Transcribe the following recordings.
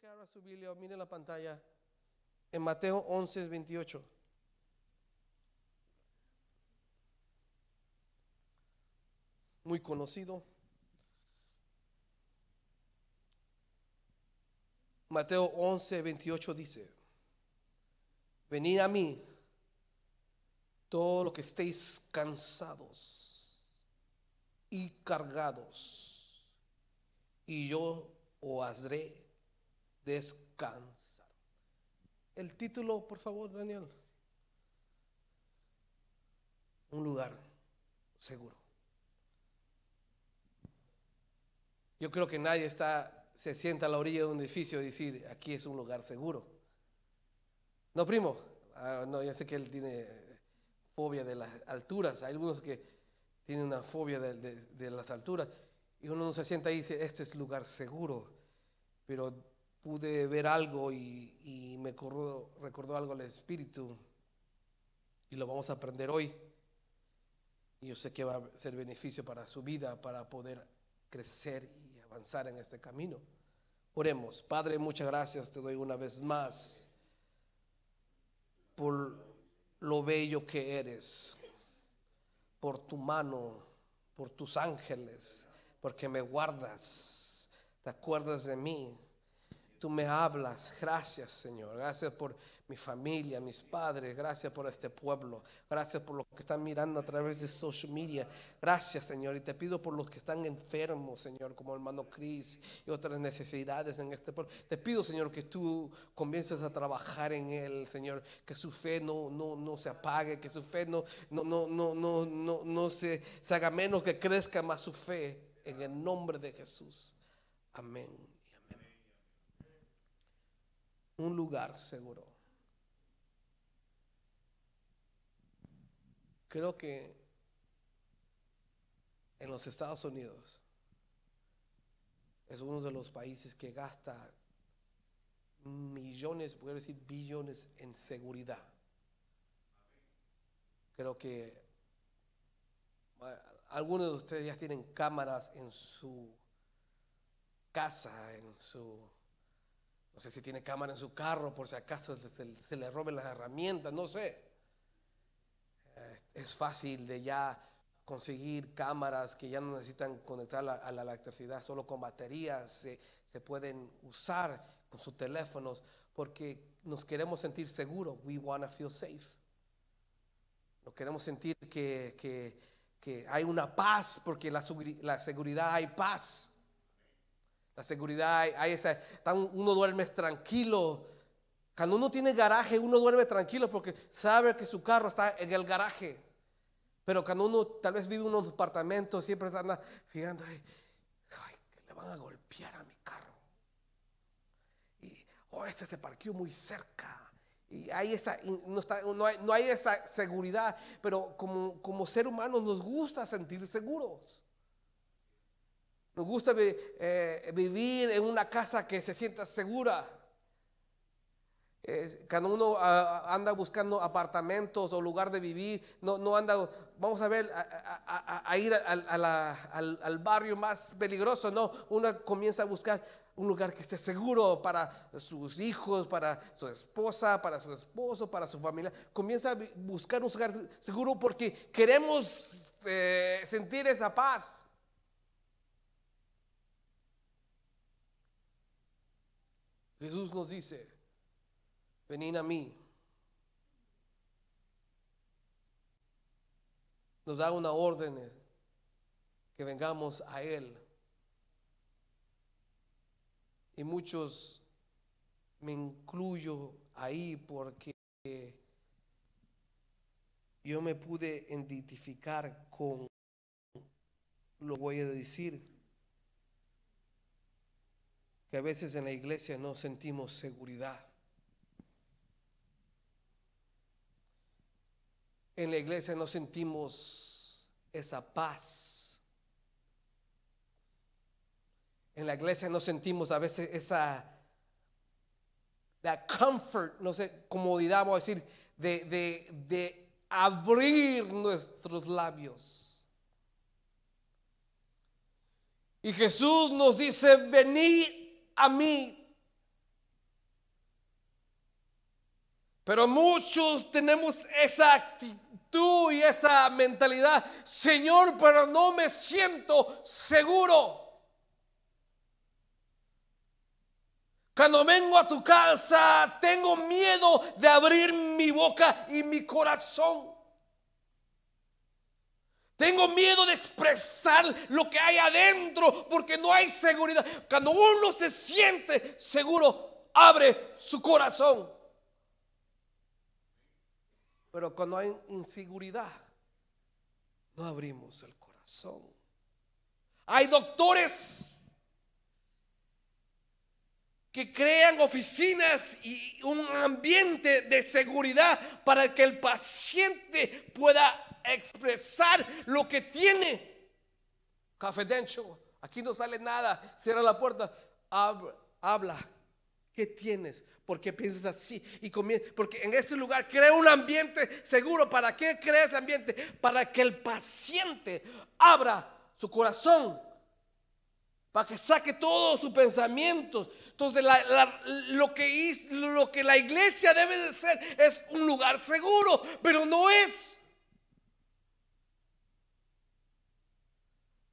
que abra su mire la pantalla. En Mateo 11, 28. Muy conocido. Mateo 11, 28 dice, venid a mí, todo lo que estéis cansados y cargados, y yo os haré descansar. El título, por favor, Daniel. Un lugar seguro. Yo creo que nadie está se sienta a la orilla de un edificio y decir, aquí es un lugar seguro. No, primo. Ah, no, ya sé que él tiene fobia de las alturas. Hay algunos que tienen una fobia de, las alturas. Y uno no se sienta y dice, este es lugar seguro. Pero pude ver algo y, me recordó algo al Espíritu. Y lo vamos a aprender hoy. Y yo sé que va a ser beneficio para su vida, para poder crecer y avanzar en este camino. Oremos. Padre, muchas gracias te doy una vez más por lo bello que eres, por tu mano, por tus ángeles, porque me guardas, te acuerdas de mí tú me hablas. Gracias, Señor. Gracias por mi familia, mis padres. Gracias por este pueblo. Gracias por los que están mirando a través de social media. Gracias, Señor. Y te pido por los que están enfermos, Señor, como hermano Cris y otras necesidades en este pueblo. Te pido, Señor, que tú comiences a trabajar en él, Señor. Que su fe no, no, no se apague, que su fe no, no, no, no, no, no, se haga menos, que crezca más su fe. En el nombre de Jesús. Amén un lugar seguro. Creo que en los Estados Unidos es uno de los países que gasta millones, puedo decir billones en seguridad. Creo que algunos de ustedes ya tienen cámaras en su casa, en su no sé si tiene cámara en su carro por si acaso se, le roben las herramientas, no sé. Eh, es fácil de ya conseguir cámaras que ya no necesitan conectar a la electricidad, solo con baterías se, pueden usar con sus teléfonos porque nos queremos sentir seguros. We want to feel safe. Nos queremos sentir que, hay una paz porque la, la seguridad hay paz. La seguridad, hay esa, uno duerme tranquilo. Cuando uno tiene garaje, uno duerme tranquilo porque sabe que su carro está en el garaje. Pero cuando uno tal vez vive en unos departamentos, siempre anda fijando, ay, le van a golpear a mi carro. Y, oh, este se parqueó muy cerca. Y hay esa, no, está, no, hay, no hay esa seguridad, pero como, como ser humanos nos gusta sentir seguros. Nos gusta eh, vivir en una casa que se sienta segura. cuando uno ah, anda buscando apartamentos o lugar de vivir, no, no anda, vamos a ver, a, ir al, barrio más peligroso, no, uno comienza a buscar un lugar que esté seguro para sus hijos, para su esposa, para su esposo, para su familia. Comienza a buscar un lugar seguro porque queremos eh, sentir esa paz. Jesús nos dice, venid a mí. Nos da una orden que vengamos a Él. Y muchos me incluyo ahí porque yo me pude identificar con, lo voy a decir, que a veces en la iglesia no sentimos seguridad. En la iglesia no sentimos esa paz. En la iglesia no sentimos a veces esa comfort, no sé, comodidad, vamos a decir, de, de, de abrir nuestros labios. Y Jesús nos dice, venid a mí. Pero muchos tenemos esa actitud y esa mentalidad, Señor, pero no me siento seguro. Cuando vengo a tu casa, tengo miedo de abrir mi boca y mi corazón. Tengo miedo de expresar lo que hay adentro porque no hay seguridad. Cuando uno se siente seguro, abre su corazón. Pero cuando hay inseguridad, no abrimos el corazón. Hay doctores que crean oficinas y un ambiente de seguridad para que el paciente pueda expresar lo que tiene. Confidential. Aquí no sale nada. Cierra la puerta. Habla. ¿Qué tienes? ¿Por qué piensas así? Y porque en este lugar crea un ambiente seguro. ¿Para qué crea ese ambiente? Para que el paciente abra su corazón para que saque todos sus pensamientos. Entonces, lo, que, lo que la iglesia debe de ser es un lugar seguro, pero no es.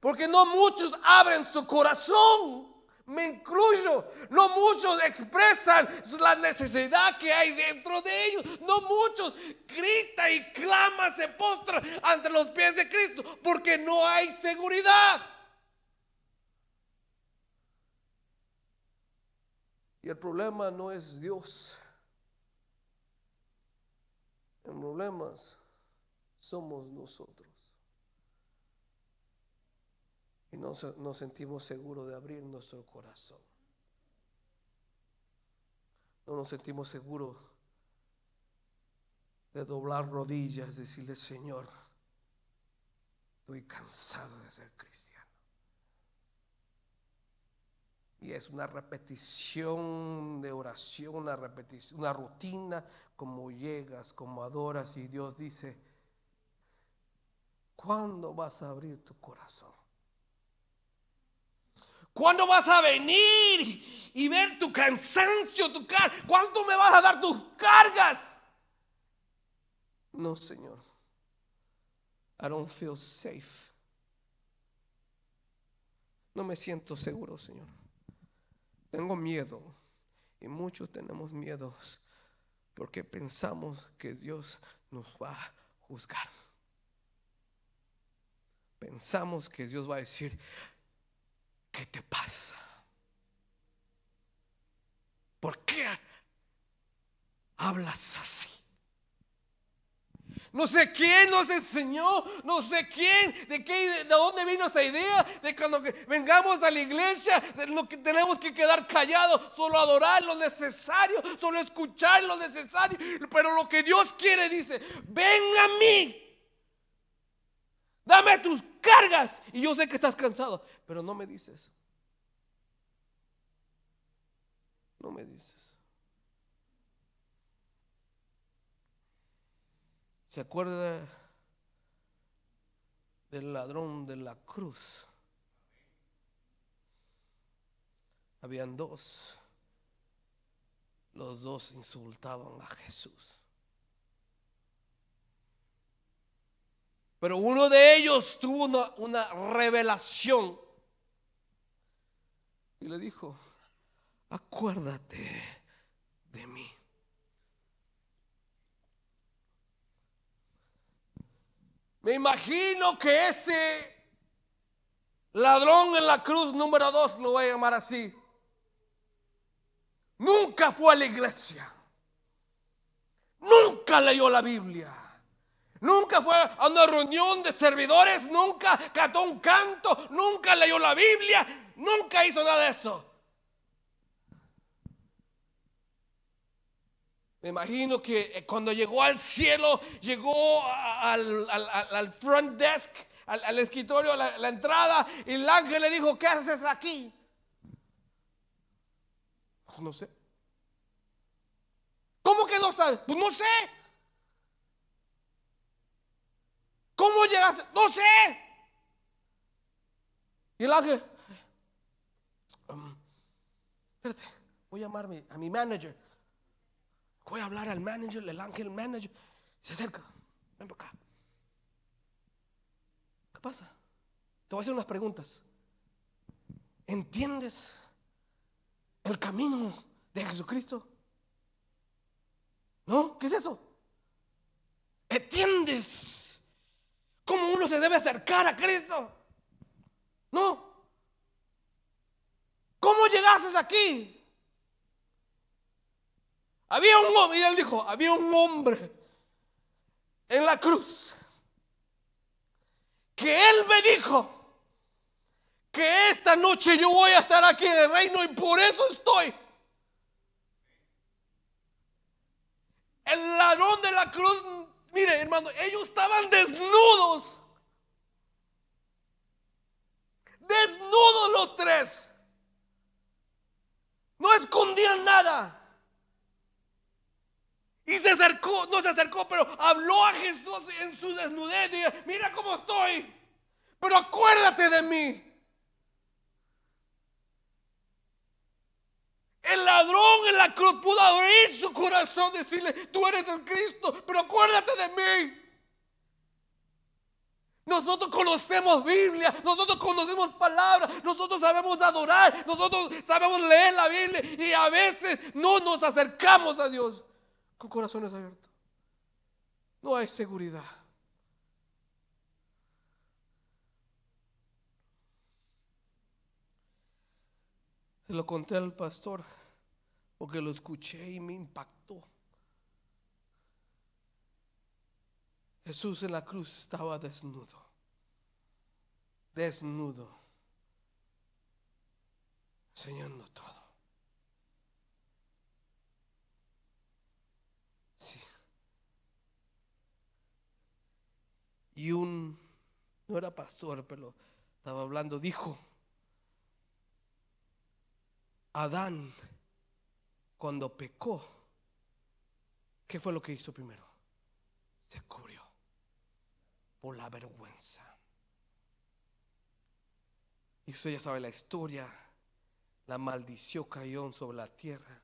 Porque no muchos abren su corazón. Me incluyo. No muchos expresan la necesidad que hay dentro de ellos. No muchos gritan y claman, se postran ante los pies de Cristo porque no hay seguridad. Y el problema no es Dios. El problema somos nosotros. Y no nos sentimos seguros de abrir nuestro corazón. No nos sentimos seguros de doblar rodillas, decirle, Señor, estoy cansado de ser cristiano. Y es una repetición de oración, una repetición, una rutina, como llegas, como adoras y Dios dice, ¿cuándo vas a abrir tu corazón? ¿Cuándo vas a venir y ver tu cansancio, tu carga? ¿Cuánto me vas a dar tus cargas? No, Señor. I don't feel safe. No me siento seguro, Señor. Tengo miedo. Y muchos tenemos miedos porque pensamos que Dios nos va a juzgar. Pensamos que Dios va a decir, ¿qué te pasa? ¿Por qué hablas así? No sé quién nos enseñó, no sé quién, de qué, de dónde vino esa idea, de cuando vengamos a la iglesia, de lo que tenemos que quedar callados, solo adorar lo necesario, solo escuchar lo necesario. Pero lo que Dios quiere dice, ven a mí, dame tus cargas. Y yo sé que estás cansado, pero no me dices. No me dices. ¿Se acuerda del ladrón de la cruz? Habían dos. Los dos insultaban a Jesús. Pero uno de ellos tuvo una, una, revelación y le dijo, acuérdate de mí. Me imagino que ese ladrón en la cruz número dos, lo voy a llamar así, nunca fue a la iglesia. Nunca leyó la Biblia. Nunca fue a una reunión de servidores, nunca cantó un canto, nunca leyó la Biblia, nunca hizo nada de eso. Me imagino que eh, cuando llegó al cielo, llegó al, front desk, al, escritorio, a la, entrada, y el ángel le dijo, ¿qué haces aquí? Pues no sé. ¿Cómo que no sabes? Pues no sé. ¿Cómo llegaste? No sé. Y el ángel, um, espérate, voy a llamarme a mi manager. Voy a hablar al manager, el ángel manager. Se acerca. Ven para acá. ¿Qué pasa? Te voy a hacer unas preguntas. ¿Entiendes el camino de Jesucristo? ¿No? ¿Qué es eso? ¿Entiendes cómo uno se debe acercar a Cristo? ¿No? ¿Cómo llegaste aquí? Había un hombre, y él dijo, había un hombre en la cruz que él me dijo que esta noche yo voy a estar aquí en el reino y por eso estoy. El ladrón de la cruz, mire hermano, ellos estaban desnudos. Desnudos los tres. No escondían nada. Y se acercó, no se acercó, pero habló a Jesús en su desnudez. Y mira cómo estoy. Pero acuérdate de mí. El ladrón en la cruz pudo abrir su corazón, decirle, tú eres el Cristo, pero acuérdate de mí. Nosotros conocemos Biblia, nosotros conocemos palabras, nosotros sabemos adorar, nosotros sabemos leer la Biblia y a veces no nos acercamos a Dios con corazones abiertos. No hay seguridad. Se lo conté al pastor porque lo escuché y me impactó. Jesús en la cruz estaba desnudo, desnudo, enseñando todo. Sí. Y un, no era pastor, pero estaba hablando, dijo, Adán, cuando pecó, ¿qué fue lo que hizo primero? Se cubrió por la vergüenza. Y usted ya sabe la historia. La maldición cayó sobre la tierra.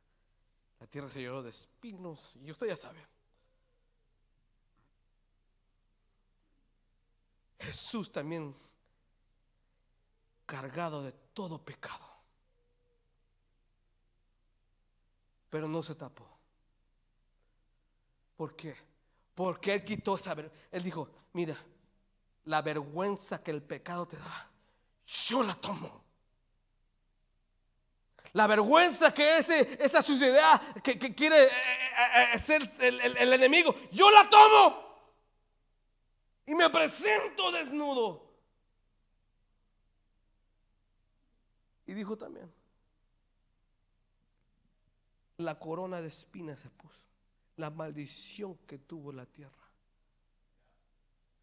La tierra se llenó de espinos. Y usted ya sabe. Jesús también cargado de todo pecado. Pero no se tapó. ¿Por qué? Porque Él quitó esa Él dijo, mira, la vergüenza que el pecado te da, yo la tomo. La vergüenza que ese, esa suciedad que, quiere eh, eh, eh, ser el enemigo, yo la tomo. Y me presento desnudo. Y dijo también, la corona de espinas se puso la maldición que tuvo la tierra.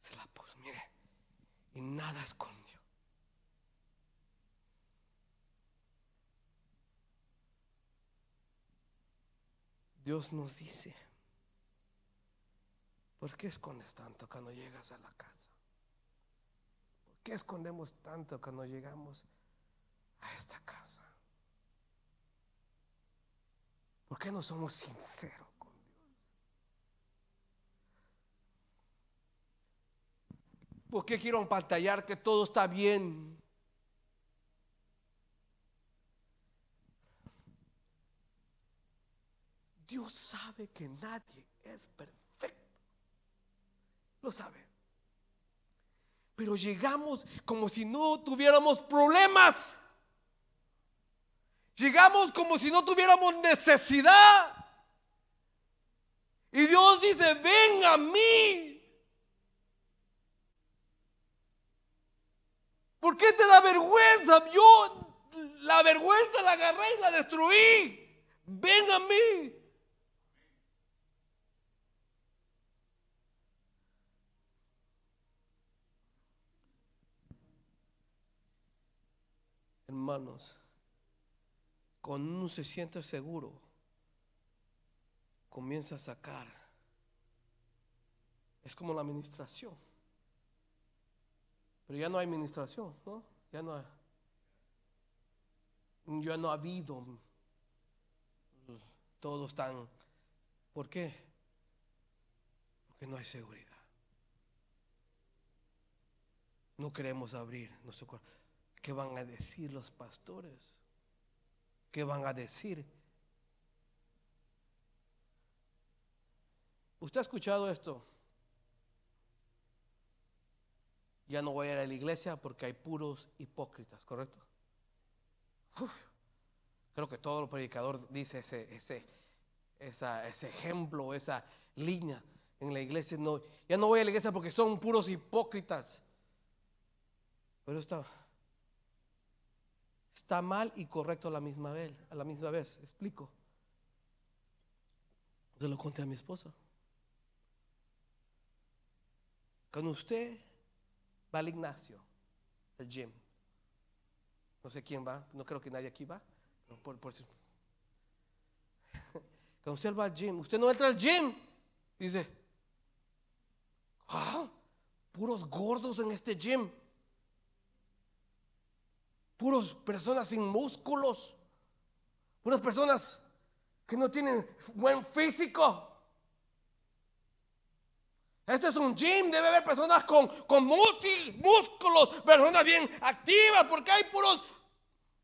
Se la puso, mire, y nada escondió. Dios nos dice, ¿por qué escondes tanto cuando llegas a la casa? ¿Por qué escondemos tanto cuando llegamos a esta casa? ¿Por qué no somos sinceros? ¿Por qué quiero empantallar que todo está bien? Dios sabe que nadie es perfecto. Lo sabe. Pero llegamos como si no tuviéramos problemas. Llegamos como si no tuviéramos necesidad. Y Dios dice, ven a mí. ¿Por qué te da vergüenza? Yo la vergüenza la agarré y la destruí. Ven a mí. Hermanos, cuando uno se siente seguro, comienza a sacar. Es como la administración. Pero ya no hay administración, ¿no? Ya no, ya no ha habido. Todos están ¿Por qué? Porque no hay seguridad. No queremos abrir nuestro corazón. ¿Qué van a decir los pastores? ¿Qué van a decir? ¿Usted ha escuchado esto? Ya no voy a ir a la iglesia porque hay puros hipócritas, ¿correcto? creo que todo el predicador dice ese, ese, ese ejemplo, esa línea en la iglesia. No, ya no voy a la iglesia porque son puros hipócritas. Pero está, está mal y correcto a la misma vez. A la misma vez, explico. Se lo conté a mi esposa. Cuando usted va al Ignacio, al gym, no sé quién va, no creo que nadie aquí va, por, Cuando usted va al gym, usted no entra al gym, dice, ah, puros gordos en este gym, puros personas sin músculos, puras personas que no tienen buen físico. Este es un gym, debe haber personas con, con músculos, personas bien activas, porque hay puros,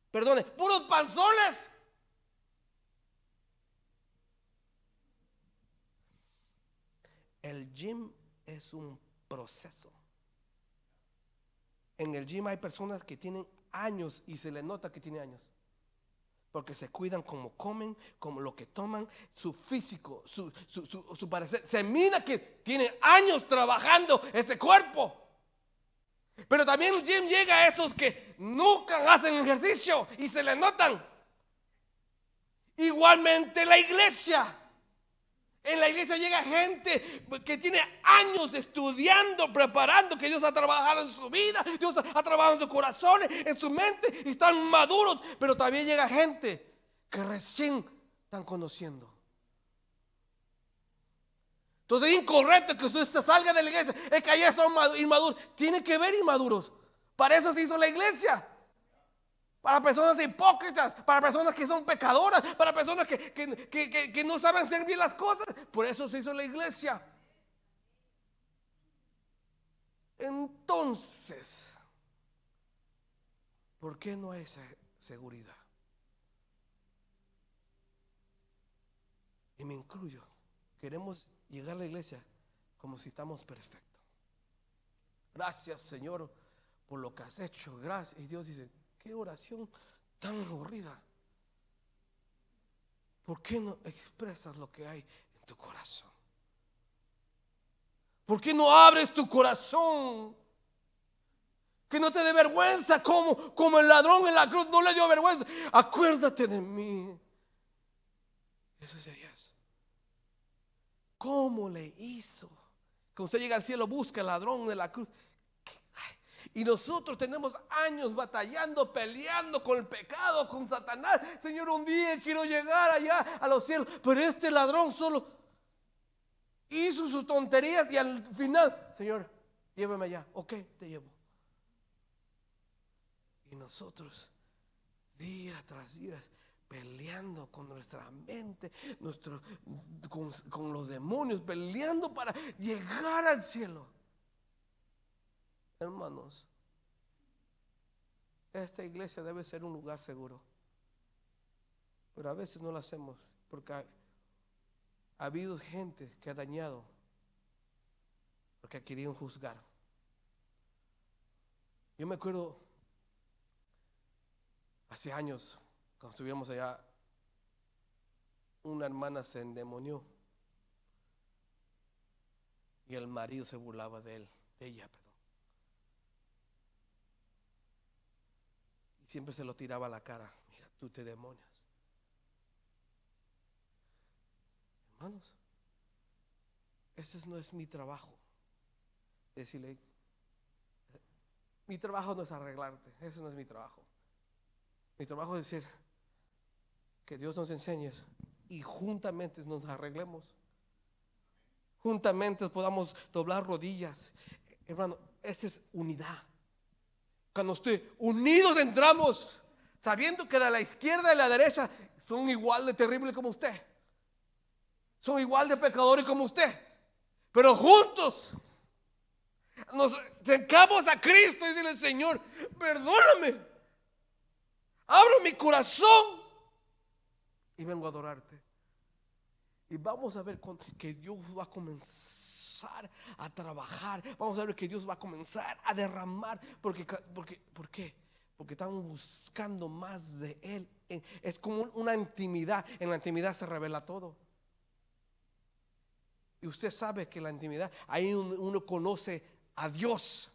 perdone, puros panzones. El gym es un proceso. En el gym hay personas que tienen años y se le nota que tiene años porque se cuidan como comen, como lo que toman, su físico, su, su, parecer. Se mira que tiene años trabajando ese cuerpo. Pero también Jim llega a esos que nunca hacen ejercicio y se le notan. Igualmente la iglesia. En la iglesia llega gente que tiene años estudiando, preparando, que Dios ha trabajado en su vida, Dios ha trabajado en su corazón, en su mente, y están maduros. Pero también llega gente que recién están conociendo. Entonces es incorrecto que usted salga de la iglesia, es que allá son inmaduros. Tiene que ver inmaduros. Para eso se hizo la iglesia para personas hipócritas, para personas que son pecadoras, para personas que, no saben hacer bien las cosas. Por eso se hizo la iglesia. Entonces, ¿por qué no hay esa seguridad? Y me incluyo. Queremos llegar a la iglesia como si estamos perfectos. Gracias, Señor, por lo que has hecho. Gracias. Y Dios dice, oración tan aburrida. ¿Por qué no expresas lo que hay en tu corazón? ¿Por qué no abres tu corazón? Que no te dé vergüenza como, como el ladrón en la cruz no le dio vergüenza. Acuérdate de mí. Eso es Elías. ¿Cómo le hizo? Cuando usted llega al cielo, busca el ladrón de la cruz. Y nosotros tenemos años batallando, peleando con el pecado, con Satanás. Señor, un día quiero llegar allá a los cielos. Pero este ladrón solo hizo sus tonterías y al final, Señor, llévame allá. Ok, te llevo. Y nosotros, día tras día, peleando con nuestra mente, nuestro, con, con los demonios, peleando para llegar al cielo. Hermanos, esta iglesia debe ser un lugar seguro. Pero a veces no lo hacemos porque ha, habido gente que ha dañado porque querido juzgar. Yo me acuerdo hace años, cuando estuvimos allá, una hermana se endemonió y el marido se burlaba de él, de ella, siempre se lo tiraba a la cara. Mira, tú te demonias. Hermanos, ese no es mi trabajo. Decirle, mi trabajo no es arreglarte, ese no es mi trabajo. Mi trabajo es decir que Dios nos enseñe y juntamente nos arreglemos. Juntamente podamos doblar rodillas. Hermano, esa es unidad. Cuando usted unidos entramos, sabiendo que de la izquierda y la derecha son igual de terribles como usted. son igual de pecadores como usted, pero juntos nos acercamos a Cristo y decirle, Señor, perdóname, abro mi corazón y vengo a adorarte. Y vamos a ver que Dios va a a trabajar. Vamos a ver que Dios va a comenzar a derramar. Porque, porque, ¿Por qué? Porque estamos buscando más de Él. Es como una intimidad. En la intimidad se revela todo. Y usted sabe que la intimidad, ahí uno conoce a Dios.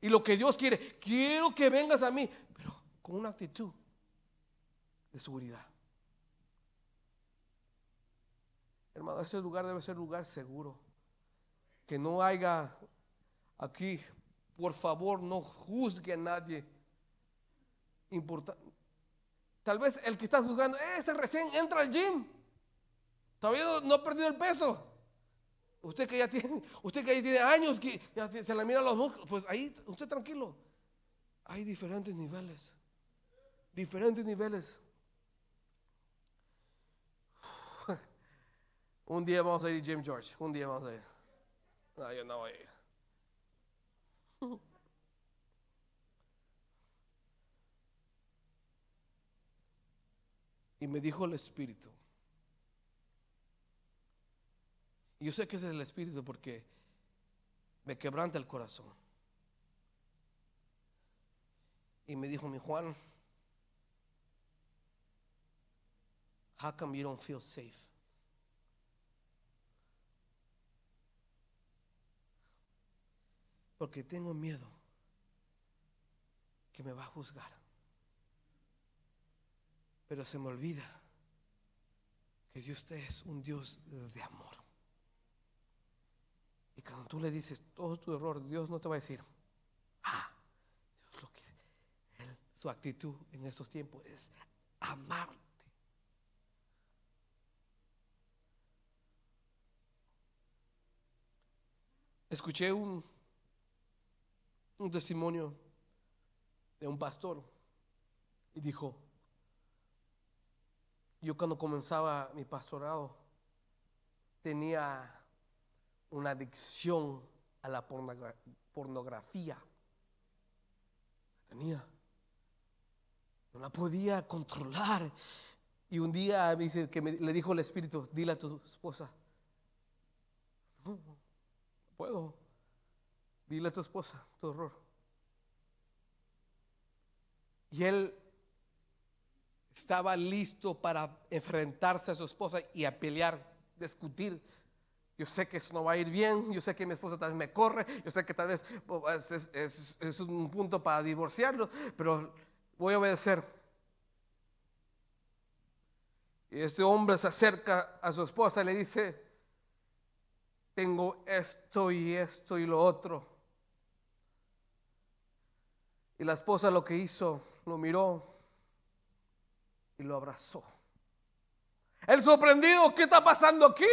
Y lo que Dios quiere, quiero que vengas a mí, pero con una actitud de seguridad. Hermano, ese lugar debe ser lugar seguro. Que no haya aquí, por favor, no juzgue a nadie. Importante. Tal vez el que está juzgando, este recién entra al gym. Todavía no, ha perdido el peso. Usted que ya tiene, usted que ya tiene años que se le mira los músculos, pues ahí usted tranquilo. Hay diferentes niveles. Diferentes niveles. Un día vamos a ir Jim George. Un día vamos a ir. No, yo no voy a ir. Y me dijo el Espíritu. Y yo sé que es el Espíritu porque me quebranta el corazón. Y me dijo mi Juan, how come you don't feel safe? Porque tengo miedo que me va a juzgar. Pero se me olvida que Dios es un Dios de amor. Y cuando tú le dices todo tu error, Dios no te va a decir, ah, Dios lo que su actitud en estos tiempos es amarte. Escuché un, un testimonio de un pastor y dijo, yo cuando comenzaba mi pastorado tenía una adicción a la pornografía. Tenía. No la podía controlar. Y un día dice que le dijo el Espíritu, dile a tu esposa, no puedo. Dile a tu esposa tu error. Y él estaba listo para enfrentarse a su esposa y a pelear, discutir. Yo sé que eso no va a ir bien, yo sé que mi esposa tal vez me corre, yo sé que tal vez pues, es, es un punto para divorciarlo, pero voy a obedecer. Y ese hombre se acerca a su esposa y le dice, tengo esto y esto y lo otro. Y la esposa lo que hizo, lo miró y lo abrazó. El sorprendido, ¿qué está pasando aquí?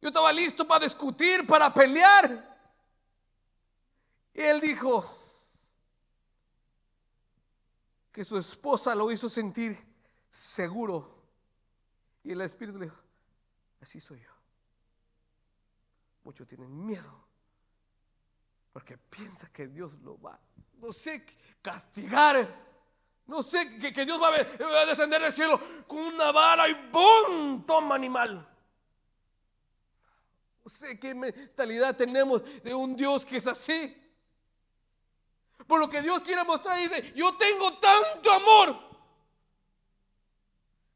Yo estaba listo para discutir, para pelear. Y él dijo que su esposa lo hizo sentir seguro. Y el Espíritu le dijo, así soy yo. Muchos tienen miedo porque piensa que Dios lo va, no sé, castigar. No sé, que, Dios va a, descender del cielo con una vara y ¡bum! Toma animal. No sé qué mentalidad tenemos de un Dios que es así. Por lo que Dios quiere mostrar, dice, yo tengo tanto amor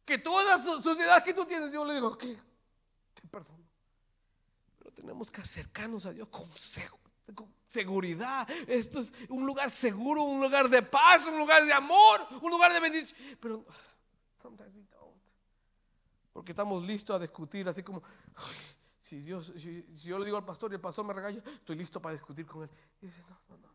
que toda la sociedad que tú tienes, yo le digo, que te perdono. Pero tenemos que acercarnos a Dios con seguridad. Esto es un lugar seguro, un lugar de paz, un lugar de amor, un lugar de bendición. Pero sometimes we don't. Porque estamos listos a discutir, así como, si Dios, si, yo le digo al pastor y el pastor me regaña, estoy listo para discutir con él. Y dice, no, no, no.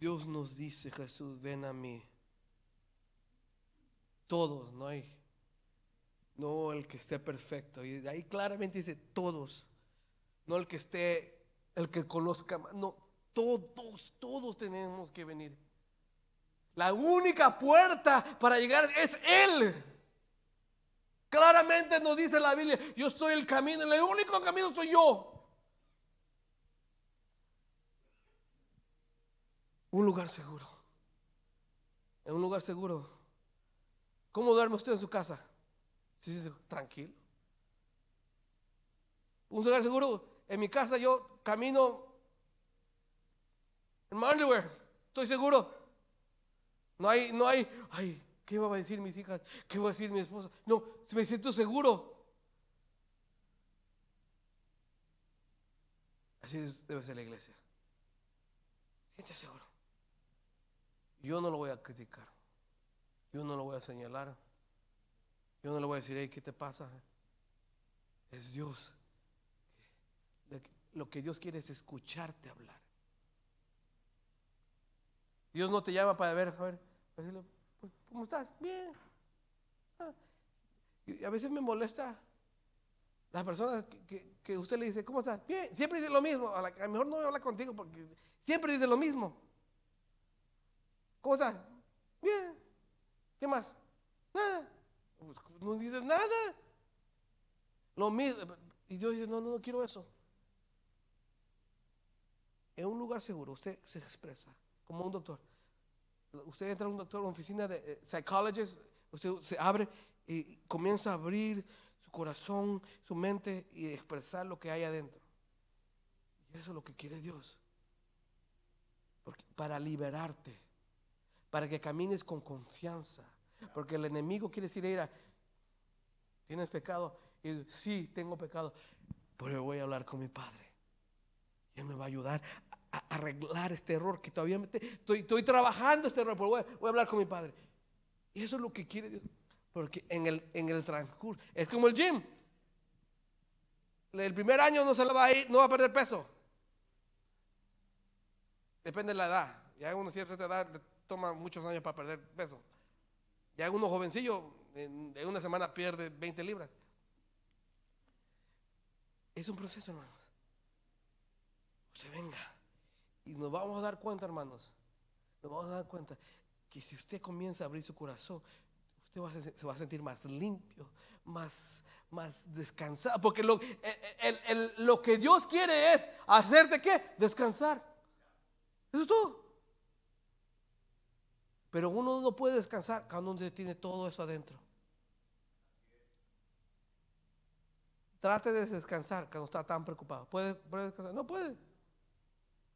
Dios nos dice, Jesús, ven a mí todos, no hay, no el que esté perfecto. Y ahí claramente dice todos, no el que esté el que conozca. No, todos, todos tenemos que venir. La única puerta para llegar es Él. Claramente nos dice la Biblia, yo soy el camino, el único camino soy yo. Un lugar seguro. En un lugar seguro. ¿Cómo duerme usted en su casa? Sí, sí, tranquilo. Un lugar seguro. En mi casa yo camino en underwear. Estoy seguro. No hay, no hay, ay, ¿qué va a decir mis hijas? ¿Qué va a decir mi esposa? No, me siento seguro. Así debe ser la iglesia. Siente seguro. Yo no lo voy a criticar. Yo no lo voy a señalar. Yo no le voy a decir, hey, ¿qué te pasa? Es Dios. Lo que Dios quiere es escucharte hablar. Dios no te llama para ver, a ver, decirle, pues, ¿cómo estás? Bien. Ah. Y a veces me molesta las personas que, usted le dice, ¿cómo estás? Bien. Siempre dice lo mismo. A, lo mejor no voy a hablar contigo porque siempre dice lo mismo. ¿Cómo estás? Bien. ¿Qué más? Nada. Pues, no dices nada. Lo mismo. Y Dios dice, no, no, no quiero eso. En un lugar seguro usted se expresa como un doctor. Usted entra a un doctor, a una oficina de eh, psychologist, usted se abre y comienza a abrir su corazón, su mente y expresar lo que hay adentro. Y eso es lo que quiere Dios. para liberarte, para que camines con confianza. Porque el enemigo quiere decir, mira, tienes pecado. Y sí, tengo pecado, pero voy a hablar con mi Padre. Y Él me va a ayudar arreglar este error que todavía estoy, estoy trabajando este error, pero voy, a hablar con mi padre. Y eso es lo que quiere Dios. Porque en el, en el transcurso, es como el gym. El primer año no se le va a ir, no va a perder peso. Depende de la edad. Ya uno cierta edad toma muchos años para perder peso. Ya uno jovencillo en, una semana pierde 20 libras. Es un proceso, hermanos. Usted venga y nos vamos a dar cuenta, hermanos, nos vamos a dar cuenta que si usted comienza a abrir su corazón, usted se va a sentir más limpio, más, más descansado. Porque lo, lo que Dios quiere es hacerte qué? Descansar. Eso es todo. Pero uno no puede descansar cuando uno tiene todo eso adentro. Trate de descansar cuando está tan preocupado. ¿Puede, descansar? No puede.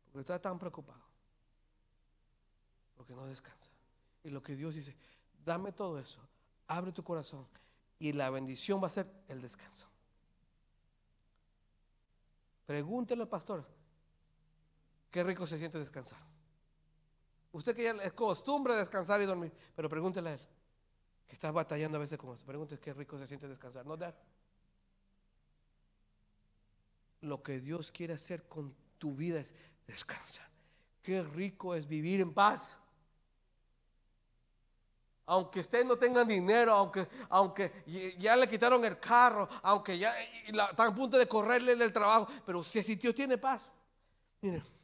Porque está tan preocupado. Porque no descansa. Y lo que Dios dice, dame todo eso, abre tu corazón y la bendición va a ser el descanso. Pregúntele al pastor, qué rico se siente descansar. Usted que ya es costumbre descansar y dormir, pero pregúntele a él, que está batallando a veces con eso. Pregúntele qué rico se siente descansar. No dar. Lo que Dios quiere hacer con tu vida es descansa. Qué rico es vivir en paz. Aunque usted no tenga dinero, aunque, aunque ya le quitaron el carro, aunque ya está a punto de correrle del trabajo, pero si, si Dios tiene paz, mire.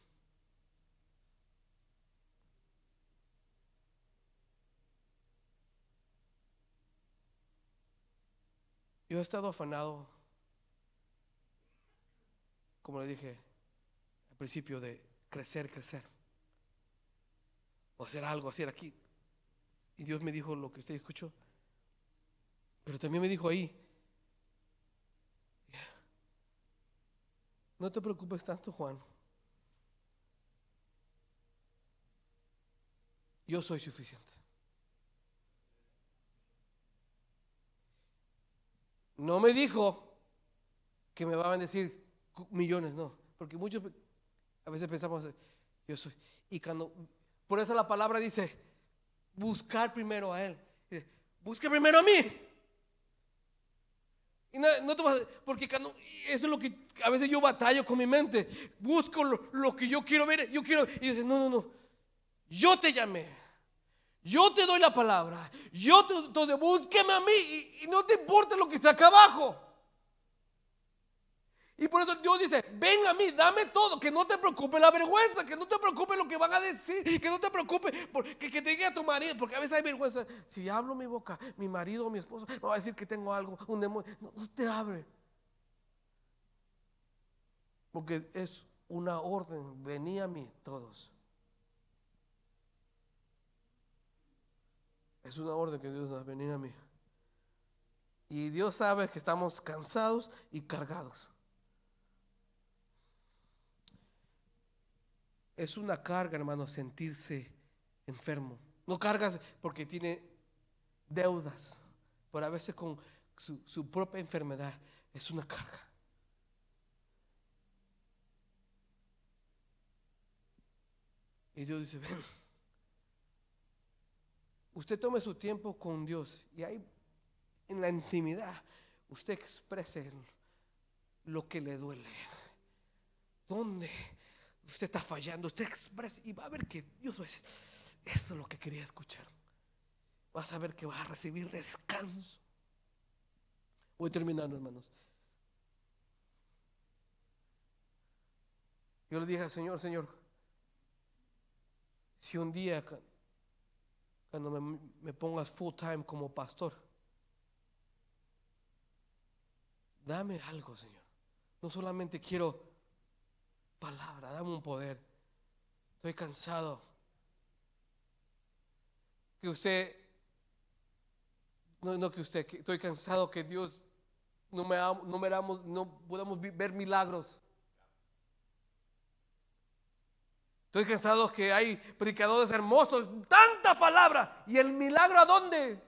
Yo he estado afanado, como le dije, principio de crecer, crecer. O hacer algo, hacer aquí. Y Dios me dijo lo que usted escuchó. Pero también me dijo ahí, no te preocupes tanto, Juan. Yo soy suficiente. No me dijo que me va a bendecir millones, no. Porque muchos a veces pensamos, yo soy. Y cuando, por eso la palabra dice, buscar primero a Él. Busque primero a mí. Y no, te vas, porque eso es lo que a veces yo batallo con mi mente. Busco lo, que yo quiero ver. Yo quiero. Y dice, no, no, no. Yo te llamé. Yo te doy la palabra. Yo te, entonces búsqueme a mí. Y, no te importa lo que está acá abajo. Y por eso Dios dice, ven a mí, dame todo, que no te preocupe la vergüenza, que no te preocupe lo que van a decir, que no te preocupe porque, que te diga a tu marido, porque a veces hay vergüenza. Si hablo mi boca, mi marido o mi esposo me va a decir que tengo algo, un demonio. No, no te abre. Porque es una orden, venía a mí todos. Es una orden que Dios da, venía a mí. Y Dios sabe que estamos cansados y cargados. Es una carga, hermano, sentirse enfermo. No cargas porque tiene deudas, pero a veces con su, propia enfermedad es una carga. Y Dios dice, ven, usted tome su tiempo con Dios y ahí en la intimidad usted exprese lo que le duele. ¿Dónde? usted está fallando, usted expresa y va a ver que Dios va a decir, eso es lo que quería escuchar. Vas a ver que vas a recibir descanso. Voy terminando, hermanos. Yo le dije al Señor, Señor, si un día cuando me, me pongas full time como pastor, dame algo, Señor. No solamente quiero palabra, dame un poder. Estoy cansado. Que usted, no, no que usted, estoy cansado que Dios no, me, no, no podamos ver milagros. Estoy cansado que hay predicadores hermosos, tanta palabra. ¿Y el milagro a dónde?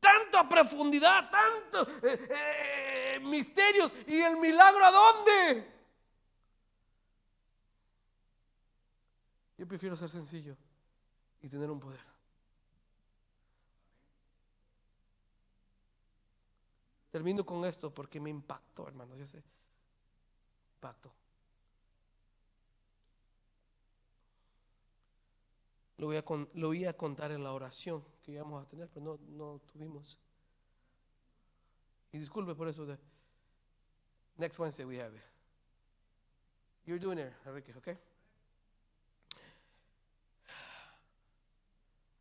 Tanta profundidad, tanto. Eh, eh, misterios. ¿Y el milagro a dónde? Yo prefiero ser sencillo y tener un poder. Termino con esto porque me impactó, hermano. Yo sé. Impactó. Lo voy, a, lo voy a contar en la oración que íbamos a tener, pero no, no tuvimos. Y disculpe por eso. De, next Wednesday we have it. You're doing it, Enrique, okay?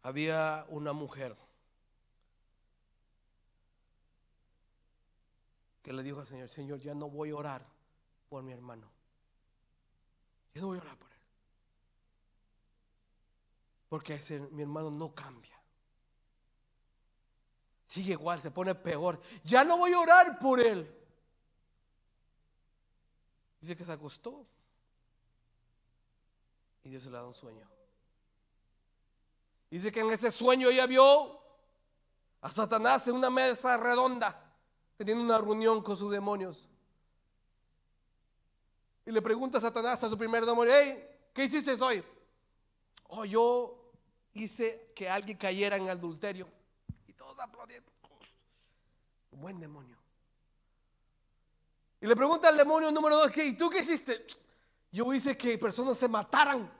Había una mujer que le dijo al Señor, Señor, ya no voy a orar por mi hermano. Ya no voy a orar por él. Porque ese, mi hermano no cambia. Sigue igual, se pone peor. Ya no voy a orar por él. Dice que se acostó. Y Dios le da un sueño. Dice que en ese sueño ella vio a Satanás en una mesa redonda, teniendo una reunión con sus demonios. Y le pregunta a Satanás a su primer demonio, hey, ¿qué hiciste hoy? Oh, yo hice que alguien cayera en adulterio aplaudiendo. Un buen demonio. Y le pregunta al demonio número dos, ¿y tú qué hiciste? Yo hice que personas se mataran.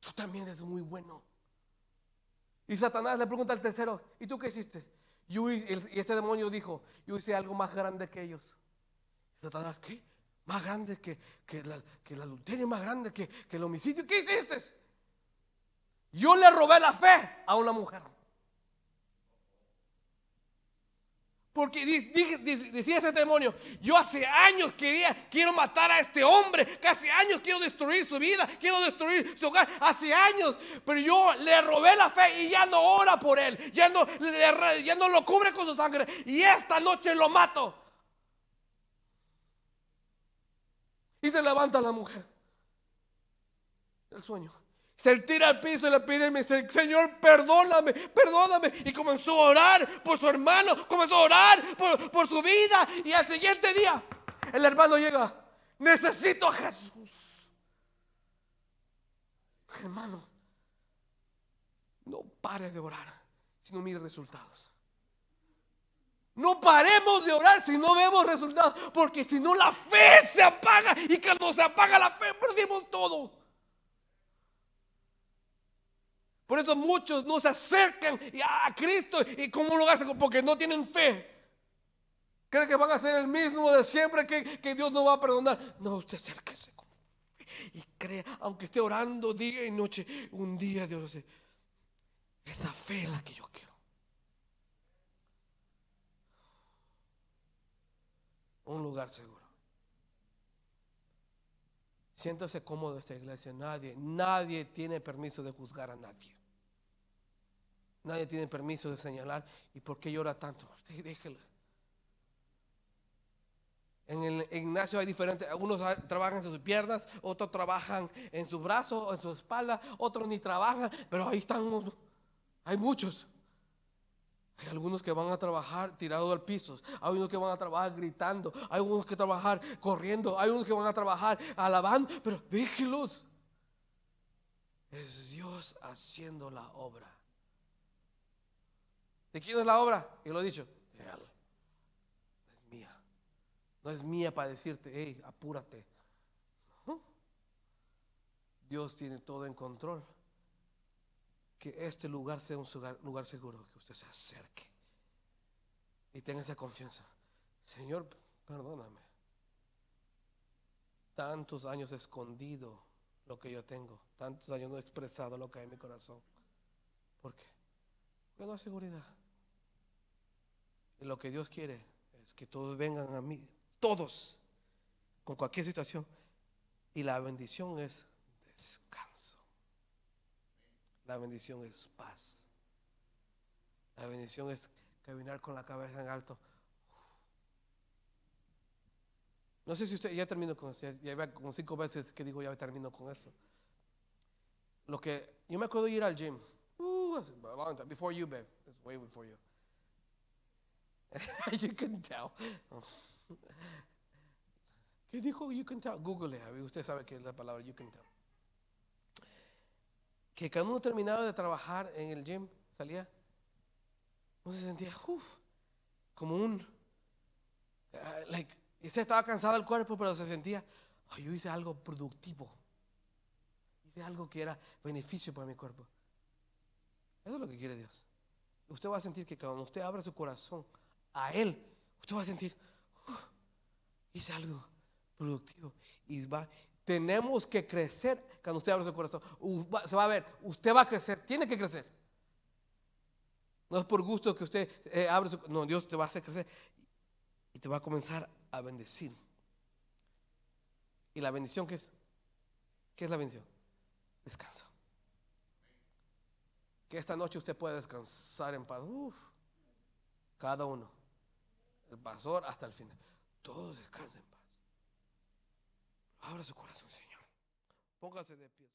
tú también eres muy bueno. Y Satanás le pregunta al tercero, ¿y tú qué hiciste? Yo, y este demonio dijo, yo hice algo más grande que ellos. Satanás, ¿qué? Más grande que, que, el adulterio, más grande que, que el homicidio. ¿Qué hiciste? Yo le robé la fe a una mujer. Porque decía ese demonio, yo hace años quería, quiero matar a este hombre, que hace años quiero destruir su vida, quiero destruir su hogar, hace años, pero yo le robé la fe y ya no ora por él, ya no, ya no lo cubre con su sangre y esta noche lo mato. Y se levanta la mujer El sueño. Se tira al piso y le pide, Señor, perdóname, perdóname. Y comenzó a orar por su hermano, comenzó a orar por, por su vida. Y al siguiente día, el hermano llega, necesito a Jesús. Hermano, no pare de orar si no mire resultados. No paremos de orar si no vemos resultados, porque si no la fe se apaga y cuando se apaga la fe perdimos todo. Por eso muchos no se acercan a Cristo y un lugar seguro porque no tienen fe. Creen que van a ser el mismo de siempre, que, que Dios no va a perdonar. No, usted acérquese con fe y crea, aunque esté orando día y noche, un día Dios dice, esa fe es la que yo quiero. Un lugar seguro. Siéntase cómodo esta iglesia. Nadie, nadie tiene permiso de juzgar a nadie. Nadie tiene permiso de señalar. ¿Y por qué llora tanto? Usted déjelo. En el Ignacio hay diferentes, algunos trabajan en sus piernas, otros trabajan en sus brazos, en su espalda, otros ni trabajan, pero ahí están, hay muchos. Hay algunos que van a trabajar tirados al piso, hay unos que van a trabajar gritando, hay unos que trabajar corriendo, hay unos que van a trabajar alabando, pero déjelos. Es Dios haciendo la obra. ¿De quién es la obra? Y lo he dicho, de Él. Es mía. No es mía para decirte, hey, apúrate. Dios tiene todo en control que este lugar sea un lugar, seguro, que usted se acerque y tenga esa confianza. Señor, perdóname. Tantos años escondido lo que yo tengo, tantos años no he expresado lo que hay en mi corazón. ¿Por qué? Porque no hay seguridad. Y lo que Dios quiere es que todos vengan a mí, todos, con cualquier situación. Y la bendición es descanso. La bendición es paz. La bendición es caminar con la cabeza en alto. No sé si usted ya terminó con eso. Ya iba como cinco veces que digo ya termino con eso. Lo que yo me acuerdo ir al gym. A long time. Before you, babe. It's way before you. you can tell. ¿Qué dijo you can tell? Google. Usted sabe que es la palabra you can tell que cuando uno terminaba de trabajar en el gym, salía, uno se sentía como un, uh, like, se estaba cansado el cuerpo, pero se sentía, yo hice algo productivo, hice algo que era beneficio para mi cuerpo. Eso es lo que quiere Dios. Usted va a sentir que cuando usted abra su corazón a Él, usted va a sentir, hice algo productivo y va, tenemos que crecer cuando usted abre su corazón. Se va a ver, usted va a crecer, tiene que crecer. No es por gusto que usted eh, abre su No, Dios te va a hacer crecer y te va a comenzar a bendecir. ¿Y la bendición qué es? ¿Qué es la bendición? Descanso. Que esta noche usted pueda descansar en paz. cada uno. El pastor hasta el final. Todos descansen. Abra su corazón, Señor. Póngase de pie.